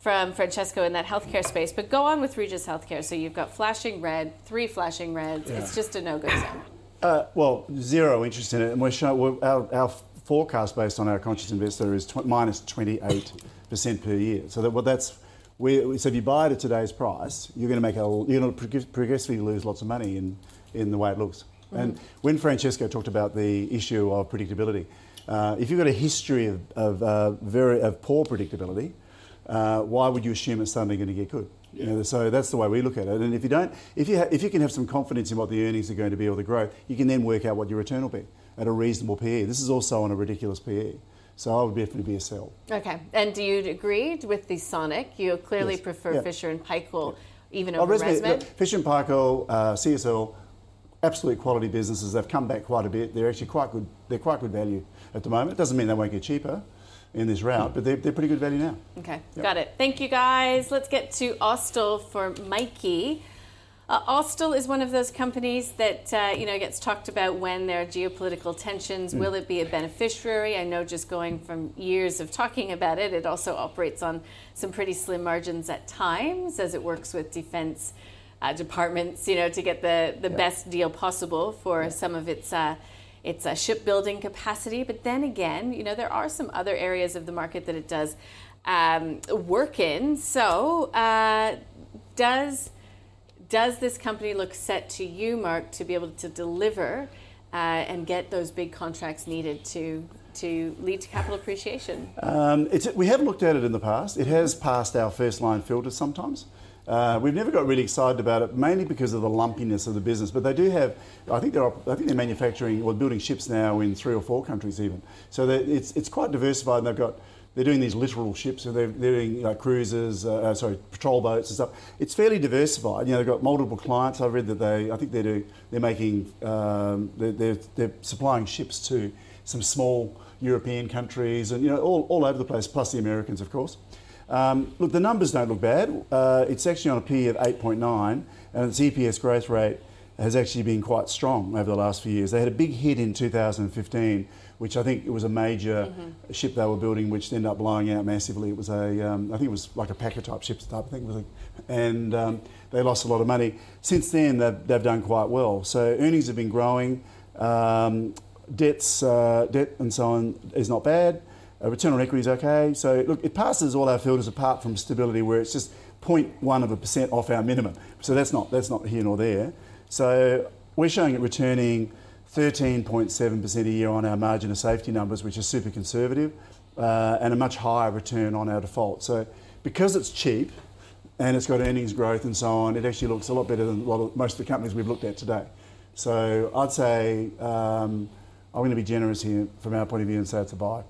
from Francesco in that healthcare space, but go on with Regis Healthcare. So you've got flashing red, three flashing reds. It's just a no-go zone. Uh, well, zero interest in it, and we're show, we're, our, our forecast based on our conscious investor is tw- minus 28% per year. So that, well, that's we, so if you buy it at today's price, you're going to make a, you're going to progressively lose lots of money in, in the way it looks. And when Francesco talked about the issue of predictability, uh, if you've got a history of, of, uh, very, of poor predictability, uh, why would you assume it's suddenly going to get good? You know, so that's the way we look at it. And if you don't, if you ha- if you can have some confidence in what the earnings are going to be or the growth, you can then work out what your return will be at a reasonable PE. This is also on a ridiculous PE, so I would definitely be a sell. Okay, and do you agree with the Sonic? You clearly Yes. prefer Yeah. Fisher and Paykel even Oh, over ResMed, Fisher and Paykel, uh, CSL, absolute quality businesses. They've come back quite a bit. They're actually quite good. They're quite good value at the moment. It doesn't mean they won't get cheaper in this route, but they're, they're pretty good value now. Okay, Yep. got it. Thank you guys. Let's get to Austal for Mikey. Uh, Austal is one of those companies that uh, you know gets talked about when there are geopolitical tensions. Will it be a beneficiary? I know just going from years of talking about it, it also operates on some pretty slim margins at times as it works with defense uh, departments, you know, to get the, the best deal possible for some of its uh, its uh, shipbuilding capacity. But then again, you know, there are some other areas of the market that it does um, work in. So, uh, does does this company look set to you, Mark, to be able to deliver uh, and get those big contracts needed to to lead to capital appreciation? Um, we have looked at it in the past. It has passed our first line filters sometimes. Uh, we've never got really excited about it, mainly because of the lumpiness of the business. But they do have, I think they're, I think they're manufacturing or building ships now in three or four countries even. So it's, it's quite diversified. And they've got, they're doing these littoral ships. So they're, they're doing like cruisers, uh, uh, sorry, patrol boats and stuff. It's fairly diversified. You know, they've got multiple clients. I've read that they, I think they're they're making, um, they're, they're, they're supplying ships to some small European countries and you know all, all over the place, plus the Americans, of course. Um, look, the numbers don't look bad. Uh, it's actually on a P of 8.9, and its EPS growth rate has actually been quite strong over the last few years. They had a big hit in 2015, which I think it was a major ship they were building, which ended up blowing out massively. It was a, um, I think it was like a packer type ship type thing, was and um, they lost a lot of money. Since then, they've, they've done quite well. So earnings have been growing. Um, debts, uh, debt and so on is not bad. Uh, return on equity is okay. So look, it passes all our filters apart from stability, where it's just 0.1 of a percent off our minimum. So that's not that's not here nor there. So we're showing it returning 13.7% a year on our margin of safety numbers, which is super conservative, uh, and a much higher return on our default. So because it's cheap and it's got earnings growth and so on, it actually looks a lot better than of, most of the companies we've looked at today. So I'd say um, I'm going to be generous here from our point of view and say it's a buy.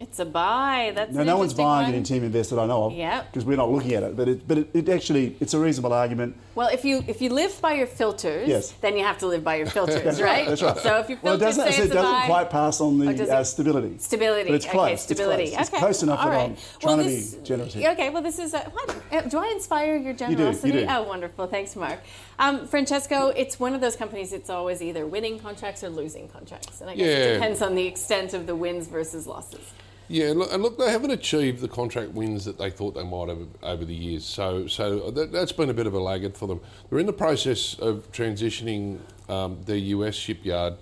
It's a buy. That's No, an no one's buying one. it in Teaminvest that I know of. Yep. Because we're not looking at it, but it, but it, it actually it's a reasonable argument. Well, if you if you live by your filters, Yes. then you have to live by your filters, That's right? That's right. So if your well, it doesn't, say it's it doesn't buy, quite pass on Or does the uh, stability. Stability. But it's Okay, close. It's stability. close. It's okay. close enough All that. I'm well, trying to be generous. Okay, well, this is a, what? Uh, Do I inspire your generosity? You do, you generosity? do. Oh, wonderful. Thanks, Mark. Um, Francesco, it's one of those companies. It's always either winning contracts or losing contracts, and I guess it depends on the extent of the wins versus losses. Yeah, and look, and look, they haven't achieved the contract wins that they thought they might have over the years. So, so that, has been a bit of a laggard for them. They're in the process of transitioning um, their US shipyard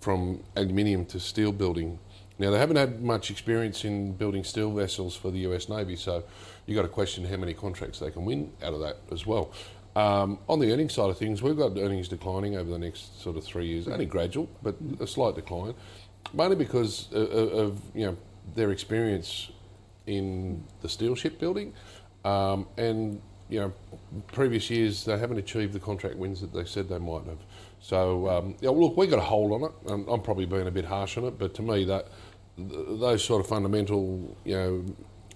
from aluminium to steel building. Now, they haven't had much experience in building steel vessels for the US Navy, so you've got to question how many contracts they can win out of that as well. Um, on the earnings side of things, we've got earnings declining over the next sort of three years, only gradual, but a slight decline, mainly because of, of you know their experience in the steel shipbuilding, um, and you know, previous years they haven't achieved the contract wins that they said they might have. So um, yeah, look, we got a hold on it. I'm, I'm probably being a bit harsh on it, but to me that th- those sort of fundamental you know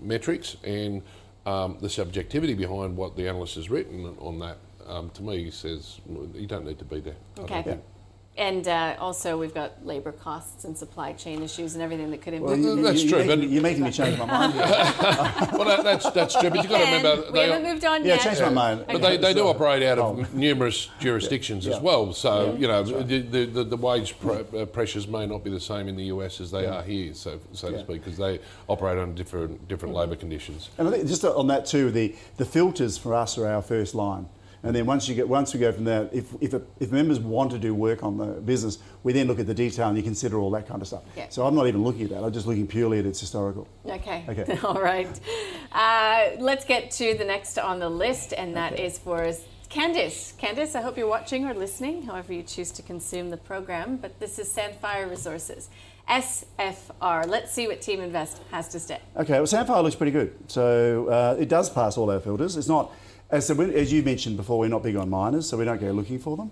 metrics and um, the subjectivity behind what the analyst has written on that um, to me says you don't need to be there. Okay. And uh, also, we've got labour costs and supply chain issues and everything that could impact. Well, you, that's you, true. You're making, you're making me change my mind. well, that, that's that's true. But you've got to remember we haven't moved on yeah, yet. change my mind. But they, they do operate out of numerous jurisdictions Yeah. as well. So you know the, the, the, the wage pr- uh, pressures may not be the same in the US as they are here, so so to speak, because they operate under different different labour conditions. And I think just on that too, the, the filters for us are our first line. And then once you get once we go from there, if if, if members want to do work on the business, we then look at the detail and you consider all that kind of stuff. Yeah. So I'm not even looking at that. I'm just looking purely at its historical. Okay. Okay. All right. Uh, let's get to the next on the list, and that is for Candice. Candice, I hope you're watching or listening, however you choose to consume the program. But this is Sandfire Resources, SFR. Let's see what Teaminvest has to say. Okay, well, Sandfire looks pretty good. So uh, it does pass all our filters. It's not, as, as you mentioned before, we're not big on miners, so we don't go looking for them.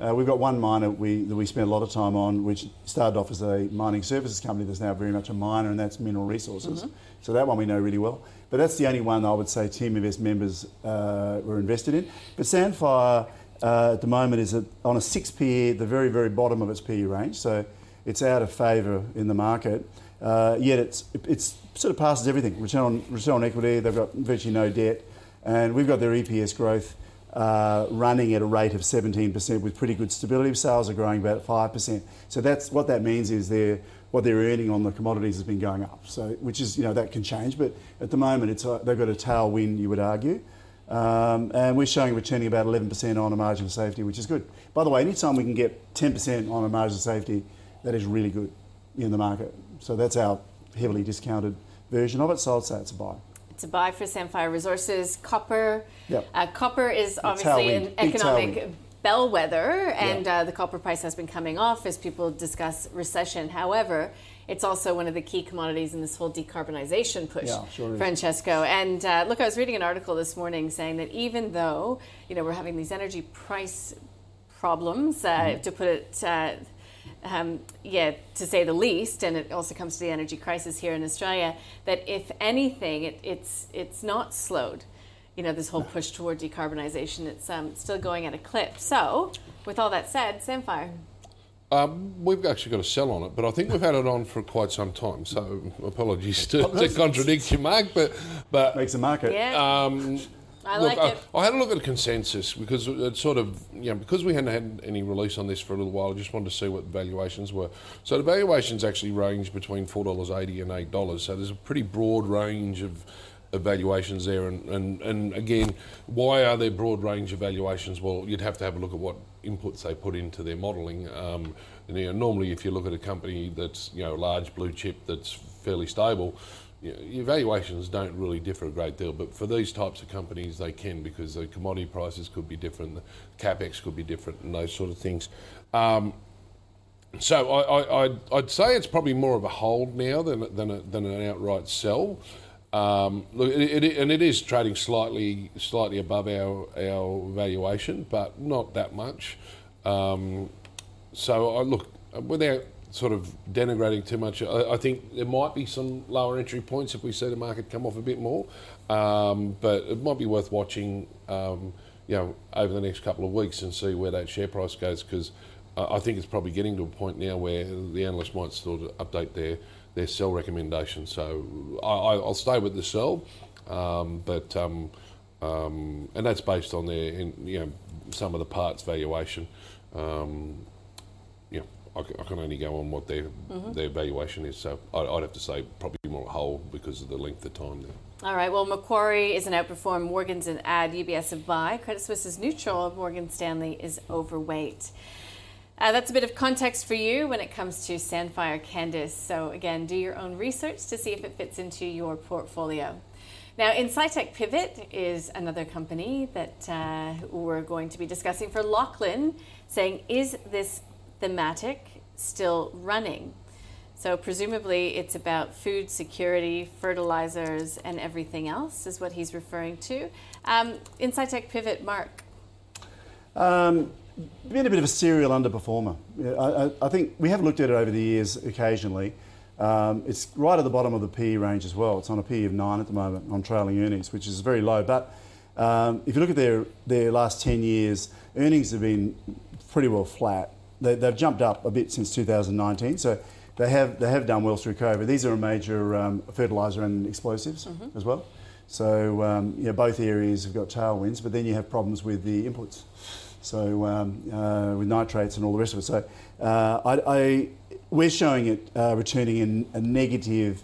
Uh, we've got one miner we, that we spent a lot of time on, which started off as a mining services company that's now very much a miner, and that's Mineral Resources. So that one we know really well. But that's the only one I would say Teaminvest members uh, were invested in. But Sandfire uh, at the moment is on a 6 PE, the very, very bottom of its PE range. So it's out of favour in the market. Uh, yet it's it's sort of passes everything. Return on return on equity. They've got virtually no debt, and we've got their EPS growth uh, running at a rate of 17% with pretty good stability. Sales are growing about 5%. So that's what that means is they're what they're earning on the commodities has been going up. So which is you know that can change, but at the moment it's a, they've got a tailwind. You would argue. Um, and we're showing returning about 11% on a margin of safety, which is good. By the way, anytime we can get 10% on a margin of safety, that is really good in the market. So that's our heavily discounted version of it. So I'd say it's a buy. A buy for Sandfire Resources. Copper. Yep. Uh, copper is obviously an economic bellwether, and Yeah. uh, the copper price has been coming off as people discuss recession. However, it's also one of the key commodities in this whole decarbonization push, Yeah, sure. Francesco. And uh, look, I was reading an article this morning saying that even though you know we're having these energy price problems, uh, Mm-hmm. to put it. Um, yeah, to say the least, and it also comes to the energy crisis here in Australia. That if anything, it, it's it's not slowed. You know, this whole push toward decarbonisation, it's um, still going at a clip. So, with all that said, Sandfire. Um, we've actually got a sell on it, but I think we've had it on for quite some time. So apologies to, to contradict you, Mark, but but Makes the market. Yeah, Um, I look, like it. I, I had a look at the consensus because it sort of, you know, because we hadn't had any release on this for a little while, I just wanted to see what the valuations were. So the valuations actually range between $4.80 and $8. So there's a pretty broad range of, valuations there. And, and, and again, why are there broad range of valuations? Well, you'd have to have a look at what inputs they put into their modelling. Um, you know, normally, if you look at a company that's, you know, a large blue chip that's fairly stable, you know, your valuations don't really differ a great deal, but for these types of companies, they can because the commodity prices could be different, the capex could be different, and those sort of things. Um, so I, I'd say it's probably more of a hold now than than, a, than an outright sell. Um, look, it, it, and it is trading slightly slightly above our our valuation, but not that much. Um, so I look without sort of denigrating too much. I, I think there might be some lower entry points if we see the market come off a bit more, um, but it might be worth watching. Um, you know, over the next couple of weeks and see where that share price goes because uh, I think it's probably getting to a point now where the analysts might sort of update their their sell recommendations. So I, I- I'll stay with the sell, um, but um, um, and that's based on their you know some of the parts valuation. Um, know, I, c- I can only go on what their Mm-hmm. their valuation is. So I'd, I'd have to say probably more hold because of the length of time there. All right. Well, Macquarie is an outperform. Morgan's an add. UBS a buy. Credit Suisse is neutral. Morgan Stanley is overweight. Uh, that's a bit of context for you when it comes to Sandfire Candice. So again, do your own research to see if it fits into your portfolio. Now, Incitec Pivot is another company that uh, we're going to be discussing for Lachlan, saying, is this thematic still running? So presumably it's about food security, fertilizers, and everything else is what he's referring to. Um, Incitec Pivot, Mark. Um, been a bit of a serial underperformer. I, I, I think we have looked at it over the years occasionally. Um, it's right at the bottom of the PE range as well. It's on a PE of nine at the moment on trailing earnings, which is very low. But um, if you look at their, their last 10 years, earnings have been pretty well flat. They, they've jumped up a bit since 2019. So they have, they have done well through COVID. These are a major um, fertiliser and explosives as well. So um, you know, both areas have got tailwinds, but then you have problems with the inputs. So um, uh, with nitrates and all the rest of it. So uh, I, I, we're showing it uh, returning in a negative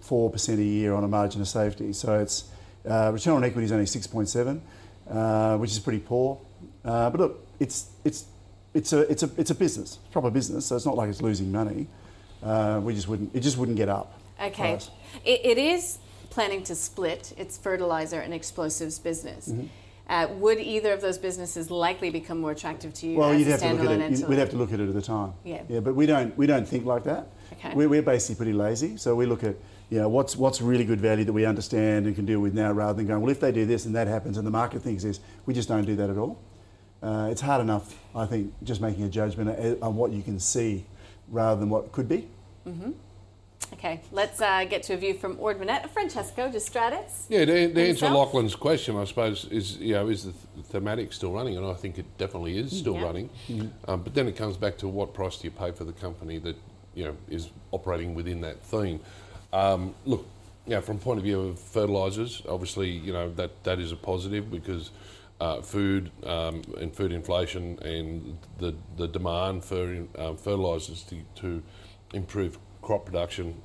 four percent a year on a margin of safety. So it's uh, return on equity is only six point seven, uh, which is pretty poor. Uh, but look, it's it's it's a it's a it's a business, proper business. So it's not like it's losing money. Uh, we just wouldn't it just wouldn't get up. Okay. It, it is planning to split its fertilizer and explosives business. Mm-hmm. Uh, would either of those businesses likely become more attractive to you Well, as you'd a have to look at it. entity? We'd have to look at it at the time. Yeah. Yeah, but we don't we don't think like that. Okay. We're, we're basically pretty lazy, so we look at you know what's what's really good value that we understand and can deal with now, rather than going well if they do this and that happens and the market thinks this. We just don't do that at all. Uh, it's hard enough, I think, just making a judgment on what you can see rather than what could be. Okay, let's uh, get to a view from Ord Minnett. Francesco De Stradis. Yeah, to, to answer Yourself? Lachlan's question, I suppose is you know is the thematic still running, and I think it definitely is still Yeah. running. Um, but then it comes back to what price do you pay for the company that you know is operating within that theme. Um, look, you know, from point of view of fertilisers, obviously you know that that is a positive because. Uh, food um, and food inflation and the, the demand for um, fertilisers to, to improve crop production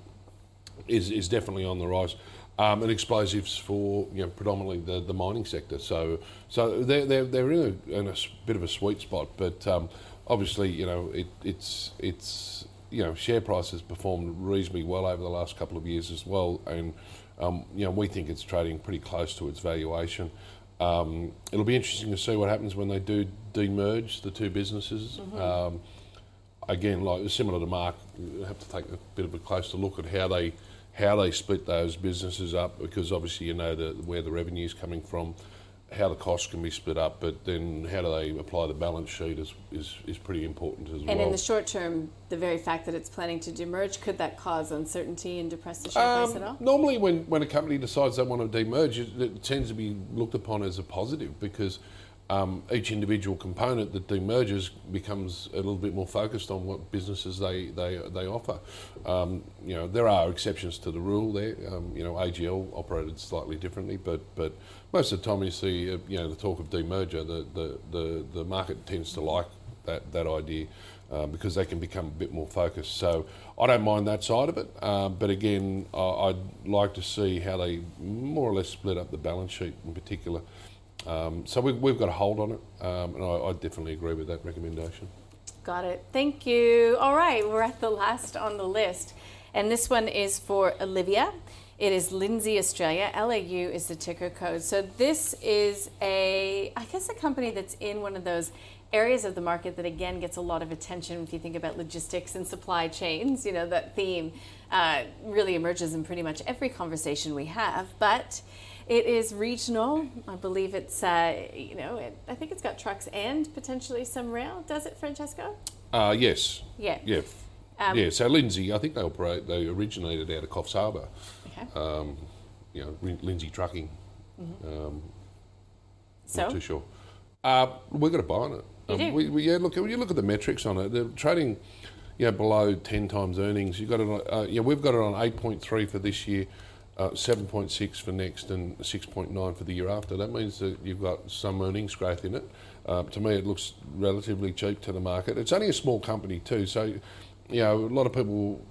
is, is definitely on the rise. Um, and explosives for you know predominantly the, the mining sector. So so they're they're, they're in, a, in a bit of a sweet spot. But um, obviously you know it, it's it's you know share price has performed reasonably well over the last couple of years as well. And um, you know we think it's trading pretty close to its valuation. Um, it'll be interesting to see what happens when they do demerge the two businesses. Um, again, like similar to Mark, you have to take a bit of a closer look at how they how they split those businesses up because obviously you know the, where the revenue is coming from, how the costs can be split up, but then how do they apply the balance sheet is, is, is pretty important as well. And in the short term, the very fact that it's planning to demerge, could that cause uncertainty and depress the share price at Um, all? Normally, when, when a company decides they want to demerge, it, it tends to be looked upon as a positive because um, each individual component that demerges becomes a little bit more focused on what businesses they, they, they offer. Um, you know, there are exceptions to the rule there. Um, you know, AGL operated slightly differently, but, but most of the time you see, uh, you know, the talk of demerger, the, the, the, the market tends to like that, that idea uh, because they can become a bit more focused. So I don't mind that side of it, um, but again, I, I'd like to see how they more or less split up the balance sheet in particular. Um, so we, we've got a hold on it, um, and I, I definitely agree with that recommendation. Got it. Thank you. All right, we're at the last on the list. And this one is for Olivia. It is Lindsay Australia. LAU is the ticker code. So this is a, I guess, a company that's in one of those areas of the market that again gets a lot of attention if you think about logistics and supply chains. You know, that theme uh, really emerges in pretty much every conversation we have. But it is regional. I believe it's, uh, you know, it, I think it's got trucks and potentially some rail. Does it, Francesco? Uh, yes. Yeah. Yeah. Um, yeah. So Lindsay, I think they operate. They originated out of Coffs Harbour. Okay. Um, you know, Lindsay Trucking. Mm-hmm. Um, So, Not too sure. Uh, we've got to buy on it. You do? We, we, yeah, look, when you look at the metrics on it, they're trading, you know, below ten times earnings. You got it. On, uh, yeah, we've got it on eight point three for this year. Uh, 7.6 for next and 6.9 for the year after. That means that you've got some earnings growth in it. Uh, to me, it looks relatively cheap to the market. It's only a small company too, so you know a lot of people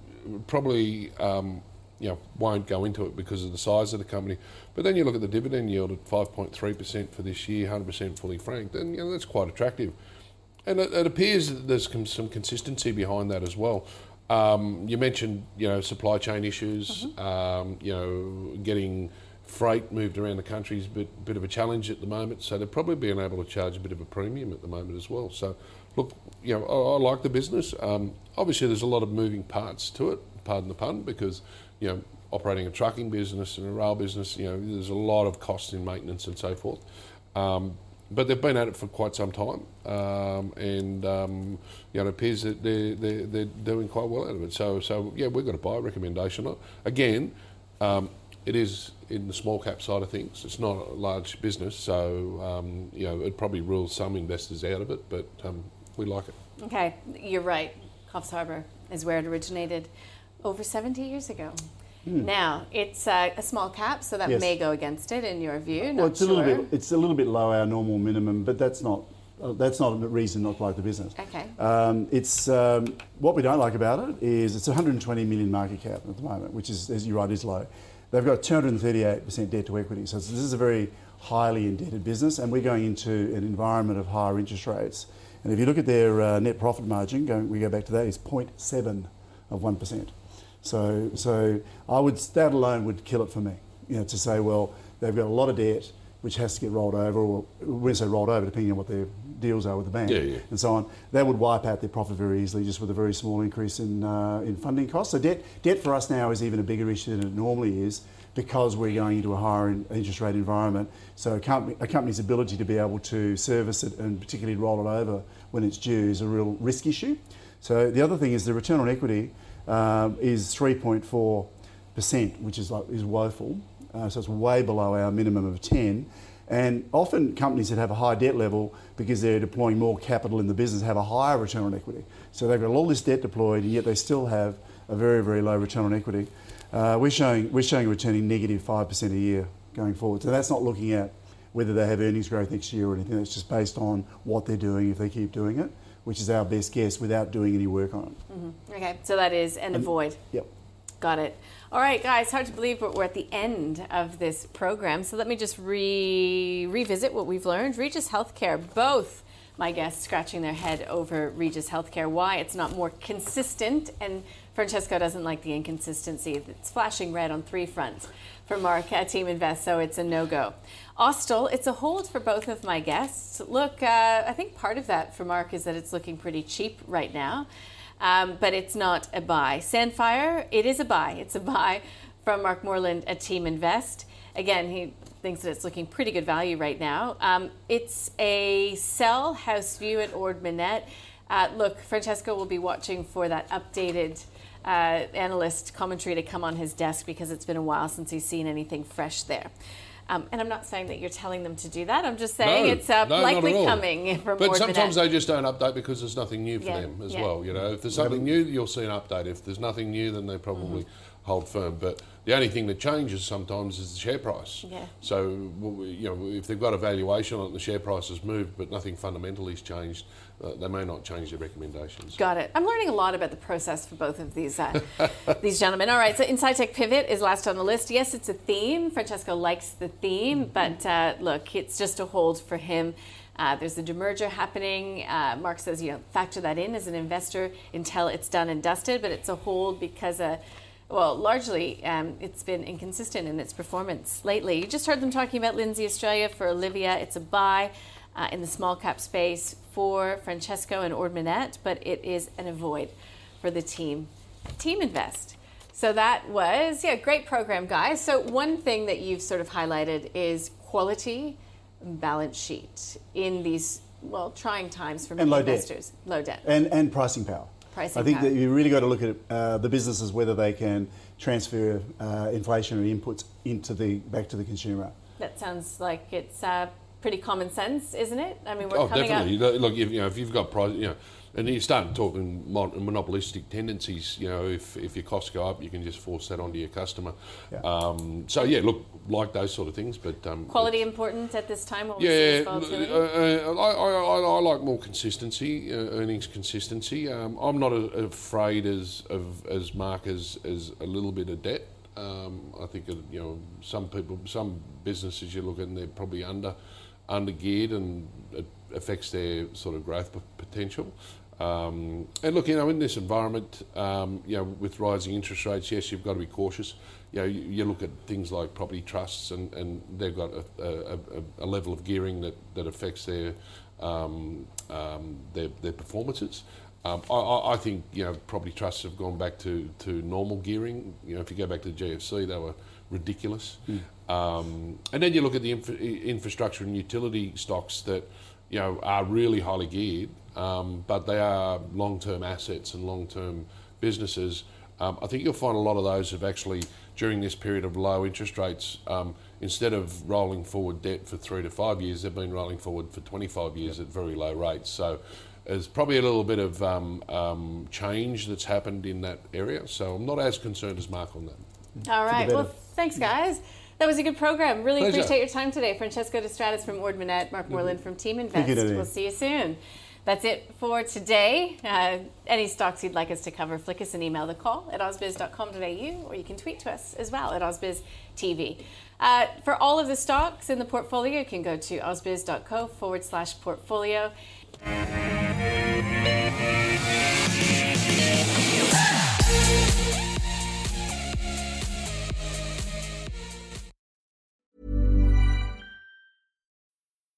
probably um, you know won't go into it because of the size of the company. But then you look at the dividend yield at 5.3% for this year, 100% fully franked, and you know that's quite attractive. And it, it appears that there's some consistency behind that as well. Um, you mentioned, you know, supply chain issues. Mm-hmm. Um, you know, getting freight moved around the country is a bit, bit of a challenge at the moment. So they're probably being able to charge a bit of a premium at the moment as well. So, look, you know, I, I like the business. Um, obviously, there's a lot of moving parts to it. Pardon the pun, because you know, operating a trucking business and a rail business, you know, there's a lot of costs in maintenance and so forth. Um, but they've been at it for quite some time, um, and um, you know, it appears that they're, they're, they're, doing quite well out of it. So, so yeah, we've got a buy recommendation. Again, um, it is in the small cap side of things. It's not a large business, so um, you know, it probably rules some investors out of it, but um, we like it. Okay, you're right. Coffs Harbour is where it originated over 70 years ago. Mm. Now it's uh, a small cap, so that yes. may go against it in your view. Well, it's sure. a little bit. It's a little bit low our normal minimum, but that's not. Uh, that's not a reason not to like the business. Okay. Um, it's um, what we don't like about it is it's 120 million market cap at the moment, which is, as you're right, is low. They've got 238% debt to equity, so this is a very highly indebted business, and we're going into an environment of higher interest rates. And if you look at their uh, net profit margin, going, we go back to that, is 0.7 of 1%. So, so I would that alone would kill it for me. You know, to say, well, they've got a lot of debt which has to get rolled over, or when we say rolled over, depending on what their deals are with the bank yeah, yeah. and so on, that would wipe out their profit very easily just with a very small increase in uh, in funding costs. So debt debt for us now is even a bigger issue than it normally is because we're going into a higher interest rate environment. So a, company, a company's ability to be able to service it and particularly roll it over when it's due is a real risk issue. So the other thing is the return on equity um, is 3.4%, which is, like, is woeful. Uh, so it's way below our minimum of 10. And often companies that have a high debt level, because they're deploying more capital in the business, have a higher return on equity. So they've got all this debt deployed, and yet they still have a very, very low return on equity. Uh, we're showing we're showing returning negative five percent a year going forward. So that's not looking at whether they have earnings growth next year or anything. It's just based on what they're doing if they keep doing it which is our best guess without doing any work on it. Mm-hmm. Okay, so that is an and, avoid. Yep. Got it. All right, guys, hard to believe, but we're at the end of this program. So let me just re- revisit what we've learned. Regis Healthcare, both my guests scratching their head over Regis Healthcare, why it's not more consistent. And Francesco doesn't like the inconsistency. It's flashing red on three fronts for Mark at Teaminvest, so it's a no go. Austal, it's a hold for both of my guests. Look, uh, I think part of that for Mark is that it's looking pretty cheap right now, um, but it's not a buy. Sandfire, it is a buy. It's a buy from Mark Moreland at Teaminvest. Again, he thinks that it's looking pretty good value right now. Um, it's a sell house view at Ord. Uh, look, Francesco will be watching for that updated uh, analyst commentary to come on his desk because it's been a while since he's seen anything fresh there. Um, and I'm not saying that you're telling them to do that. I'm just saying no, it's uh, no, likely coming from But sometimes they just don't update because there's nothing new for yeah, them as yeah. well. You know, if there's something new, you'll see an update. If there's nothing new, then they probably mm-hmm. hold firm. But the only thing that changes sometimes is the share price. Yeah. So you know, if they've got a valuation on it, the share price has moved, but nothing fundamentally has changed uh, they may not change their recommendations. Got it. I'm learning a lot about the process for both of these uh, these gentlemen. All right, so Incitec Pivot is last on the list. Yes, it's a theme. Francesco likes the theme, mm-hmm. but uh, look, it's just a hold for him. Uh, there's a demerger happening. Uh, Mark says, you know, factor that in as an investor until it's done and dusted, but it's a hold because, uh, well, largely um, it's been inconsistent in its performance lately. You just heard them talking about Lindsay Australia for Olivia. It's a buy uh, in the small cap space for Francesco and Ord but it is an avoid for the team. Teaminvest. So that was, yeah, great program, guys. So one thing that you've sort of highlighted is quality balance sheet in these, well, trying times for many low investors. Debt. Low debt. And, and pricing power. Pricing I think power. that you really got to look at uh, the businesses, whether they can transfer uh, inflationary inputs into the back to the consumer. That sounds like it's uh, pretty common sense, isn't it? I mean, we're Oh, coming definitely. up. Look, if, you know, if you've got price, you know, and you start talking monopolistic tendencies. You know, if, if your costs go up, you can just force that onto your customer. Yeah. Um, so yeah, look, like those sort of things, but um, Quality important at this time when Yeah, uh, uh, I, I, I, I like more consistency, uh, earnings consistency. Um, I'm not a, afraid as of as Mark as, as a little bit of debt. Um, I think uh, you know some people, some businesses you look at, and they're probably under under geared, and it affects their sort of growth p- potential. Um, and look, you know, in this environment, um, you know, with rising interest rates, yes, you've got to be cautious. You know, you, you look at things like property trusts, and, and they've got a, a, a, level of gearing that, that affects their um, um, their, their performances. Um, I- I, think you know property trusts have gone back to, to normal gearing. You know, if you go back to the GFC, they were ridiculous. Um, and then you look at the infra- infrastructure and utility stocks that you know are really highly geared, um, but they are long-term assets and long-term businesses. Um, I think you'll find a lot of those have actually during this period of low interest rates. Um, Instead of rolling forward debt for three to five years, they've been rolling forward for 25 years at very low rates. So there's probably a little bit of um, um, change that's happened in that area. So I'm not as concerned as Mark on that. All right. Well, thanks, guys. That was a good program. Really Pleasure. appreciate your time today. Francesco De Stradis from Ord Minnett, Mark Moreland from Teaminvest. you, Nadine. we'll see you soon. That's it for today. Uh, any stocks you'd like us to cover, flick us an email, the call at ausbiz.com.au, or you can tweet to us as well at ausbiztv. Uh, for all of the stocks in the portfolio, you can go to ausbiz.co forward slash portfolio.